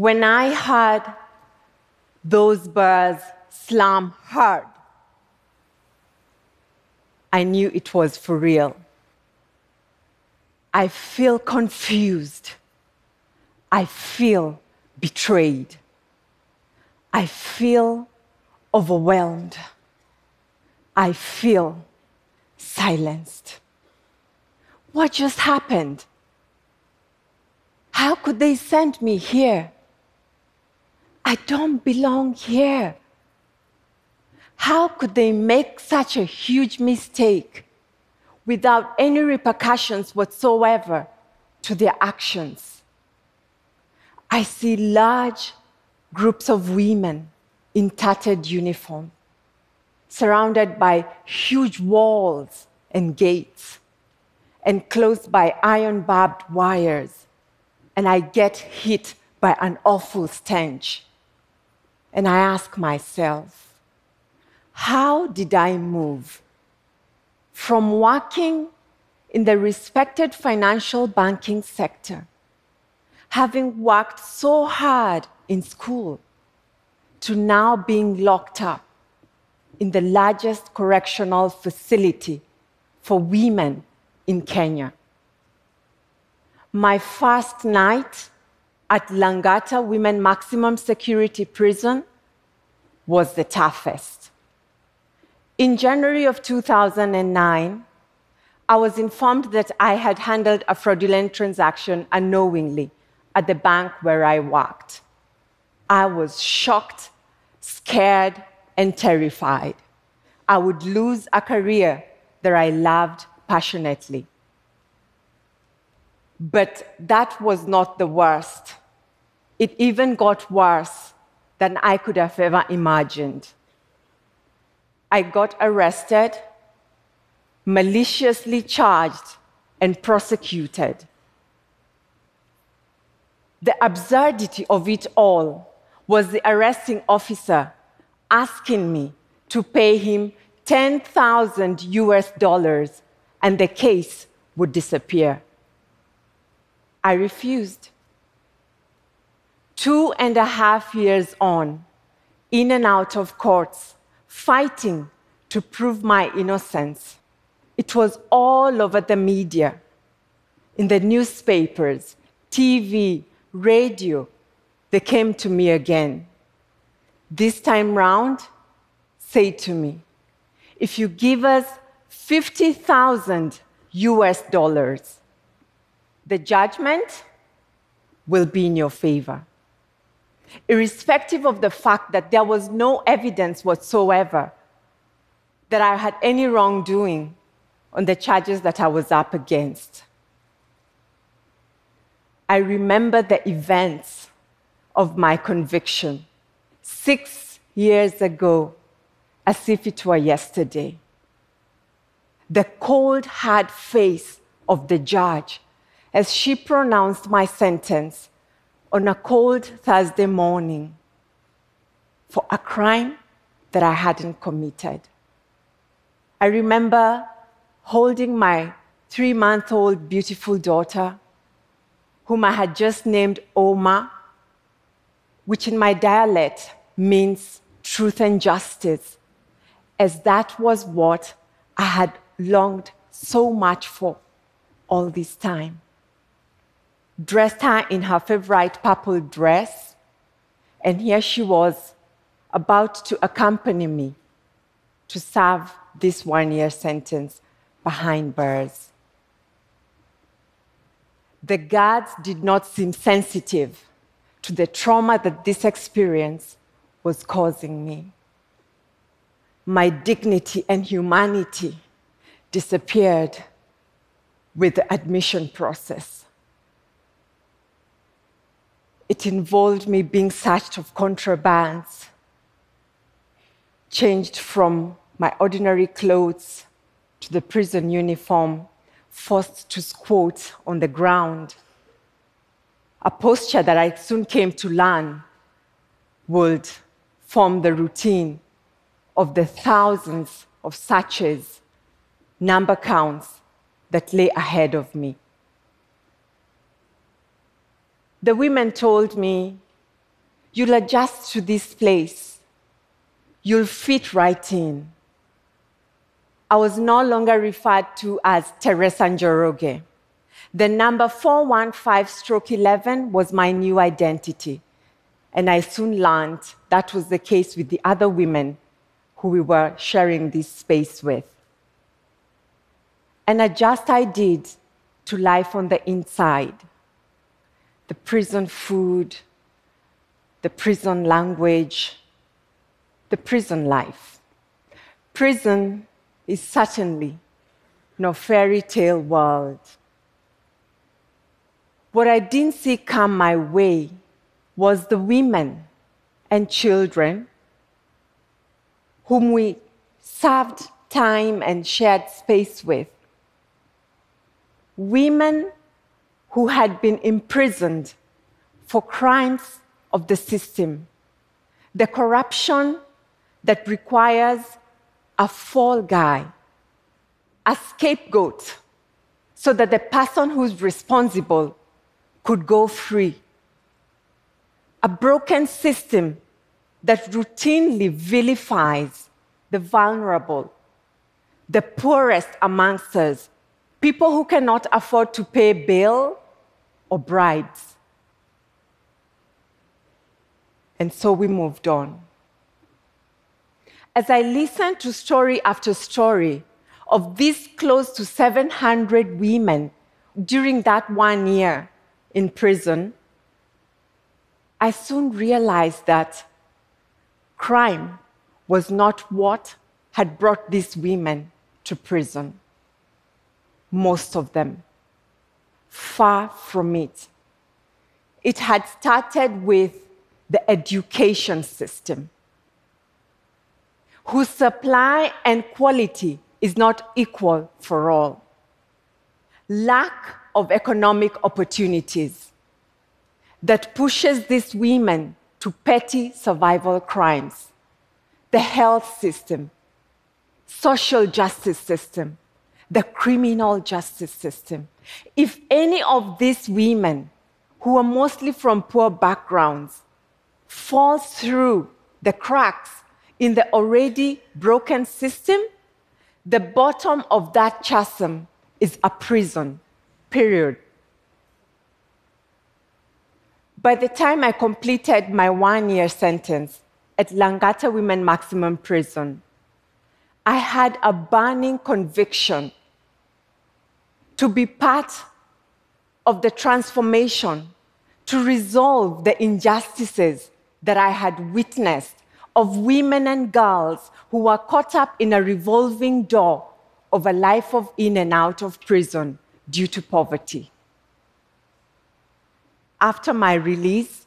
When I heard those birds slam hard, I knew it was for real. I feel confused. I feel betrayed. I feel overwhelmed. I feel silenced. What just happened? How could they send me here? I don't belong here. How could they make such a huge mistake without any repercussions whatsoever to their actions? I see large groups of women in tattered uniform, surrounded by huge walls and gates, enclosed by iron barbed wires, and I get hit by an awful stench. And I ask myself, how did I move from working in the respected financial banking sector, having worked so hard in school, to now being locked up in the largest correctional facility for women in Kenya? My first night at Langata Women Maximum Security Prison was the toughest. In January of 2009, I was informed that I had handled a fraudulent transaction unknowingly at the bank where I worked. I was shocked, scared, and terrified. I would lose a career that I loved passionately. But that was not the worst. It even got worse than I could have ever imagined. I got arrested, maliciously charged, and prosecuted. The absurdity of it all was the arresting officer asking me to pay him 10,000 US dollars and the case would disappear. I refused. Two and a half years on, in and out of courts, fighting to prove my innocence. It was all over the media, in the newspapers, TV, radio. They came to me again. This time round, say to me, if you give us 50,000 US dollars, the judgment will be in your favor irrespective of the fact that there was no evidence whatsoever that I had any wrongdoing on the charges that I was up against. I remember the events of my conviction six years ago as if it were yesterday. The cold, hard face of the judge as she pronounced my sentence on a cold Thursday morning for a crime that I hadn't committed. I remember holding my three month old beautiful daughter, whom I had just named Oma, which in my dialect means truth and justice, as that was what I had longed so much for all this time dressed her in her favorite purple dress, and here she was about to accompany me to serve this one year sentence behind bars. The guards did not seem sensitive to the trauma that this experience was causing me. My dignity and humanity disappeared with the admission process. It involved me being searched of contrabands, changed from my ordinary clothes to the prison uniform, forced to squat on the ground. A posture that I soon came to learn would form the routine of the thousands of searches, number counts that lay ahead of me. The women told me you'll adjust to this place. You'll fit right in. I was no longer referred to as Teresa Njoroge. The number 415 stroke 11 was my new identity. And I soon learned that was the case with the other women who we were sharing this space with. And adjust I did to life on the inside the prison food, the prison language, the prison life. Prison is certainly no fairy tale world. What I didn't see come my way was the women and children whom we served time and shared space with. Women who had been imprisoned for crimes of the system, the corruption that requires a fall guy, a scapegoat, so that the person who's responsible could go free. A broken system that routinely vilifies the vulnerable, the poorest amongst us, people who cannot afford to pay bail or bribes. And so we moved on. As I listened to story after story of these close to 700 women during that one year in prison, I soon realized that crime was not what had brought these women to prison. Most of them. Far from it. It had started with the education system, whose supply and quality is not equal for all. Lack of economic opportunities that pushes these women to petty survival crimes the health system, social justice system, the criminal justice system. If any of these women, who are mostly from poor backgrounds, falls through the cracks in the already broken system, the bottom of that chasm is a prison, period. By the time I completed my one year sentence at Langata Women Maximum Prison, I had a burning conviction to be part of the transformation, to resolve the injustices that I had witnessed of women and girls who were caught up in a revolving door of a life of in and out of prison due to poverty after my release,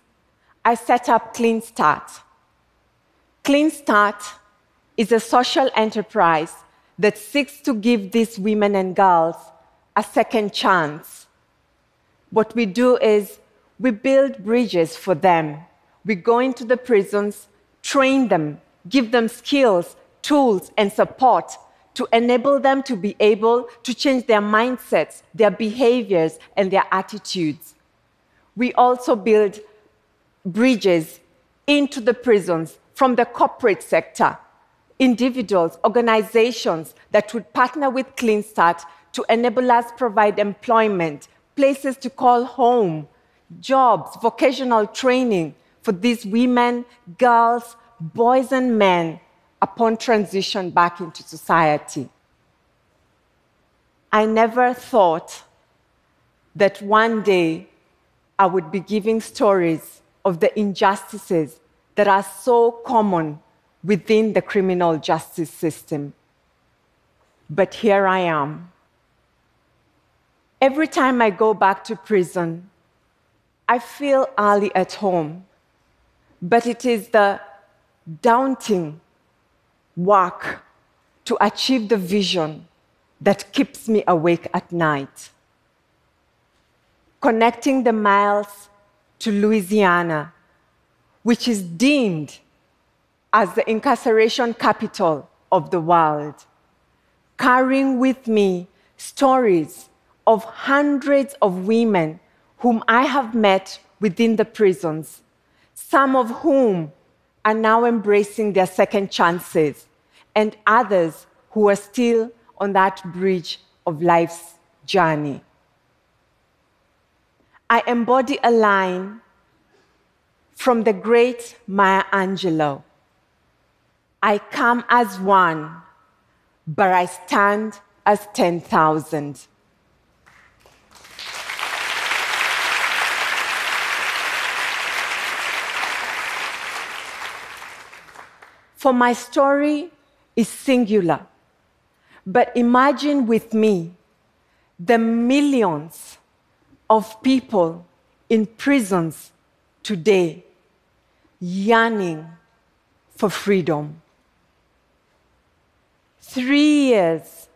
I set up Clean Start. Clean Start is a social enterprise that seeks to give these women and girls a second chance. What we do is we build bridges for them. We go into the prisons, train them, give them skills, tools, and support to enable them to be able to change their mindsets, their behaviors, and their attitudes we also build bridges into the prisons from the corporate sector, individuals, organizations that would partner with Clean Start to enable us provide employment, places to call home, jobs, vocational training for these women, girls, boys, and men upon transition back into society. I never thought that one day I would be giving stories of the injustices that are so common within the criminal justice system. But here I am. Every time I go back to prison, I feel Ali at home. But it is the daunting work to achieve the vision that keeps me awake at night connecting the miles to Louisiana, which is deemed as the incarceration capital of the world, carrying with me stories of hundreds of women whom I have met within the prisons, some of whom are now embracing their second chances, and others who are still on that bridge of life's journey. I embody a line from the great Maya Angelou I come as one, but I stand as 10,000. For my story is singular, but imagine with me the millions of people in prisons today yearning for freedom. Three years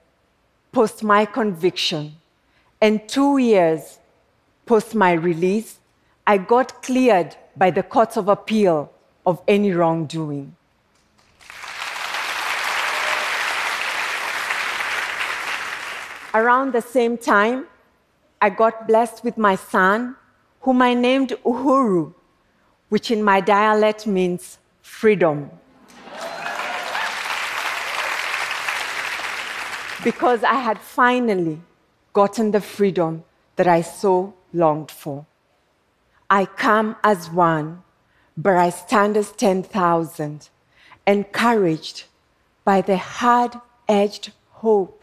post my conviction and two years post my release, I got cleared by the courts of appeal of any wrongdoing. Around the same time, I got blessed with my son, whom I named Uhuru, which in my dialect means freedom. because I had finally gotten the freedom that I so longed for. I come as one, but I stand as 10,000, encouraged by the hard edged hope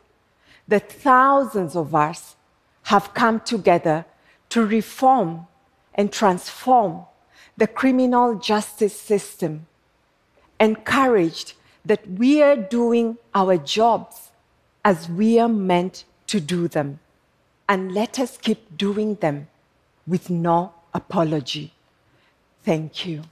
that thousands of us have come together to reform and transform the criminal justice system, encouraged that we are doing our jobs as we are meant to do them. And let us keep doing them with no apology. Thank you.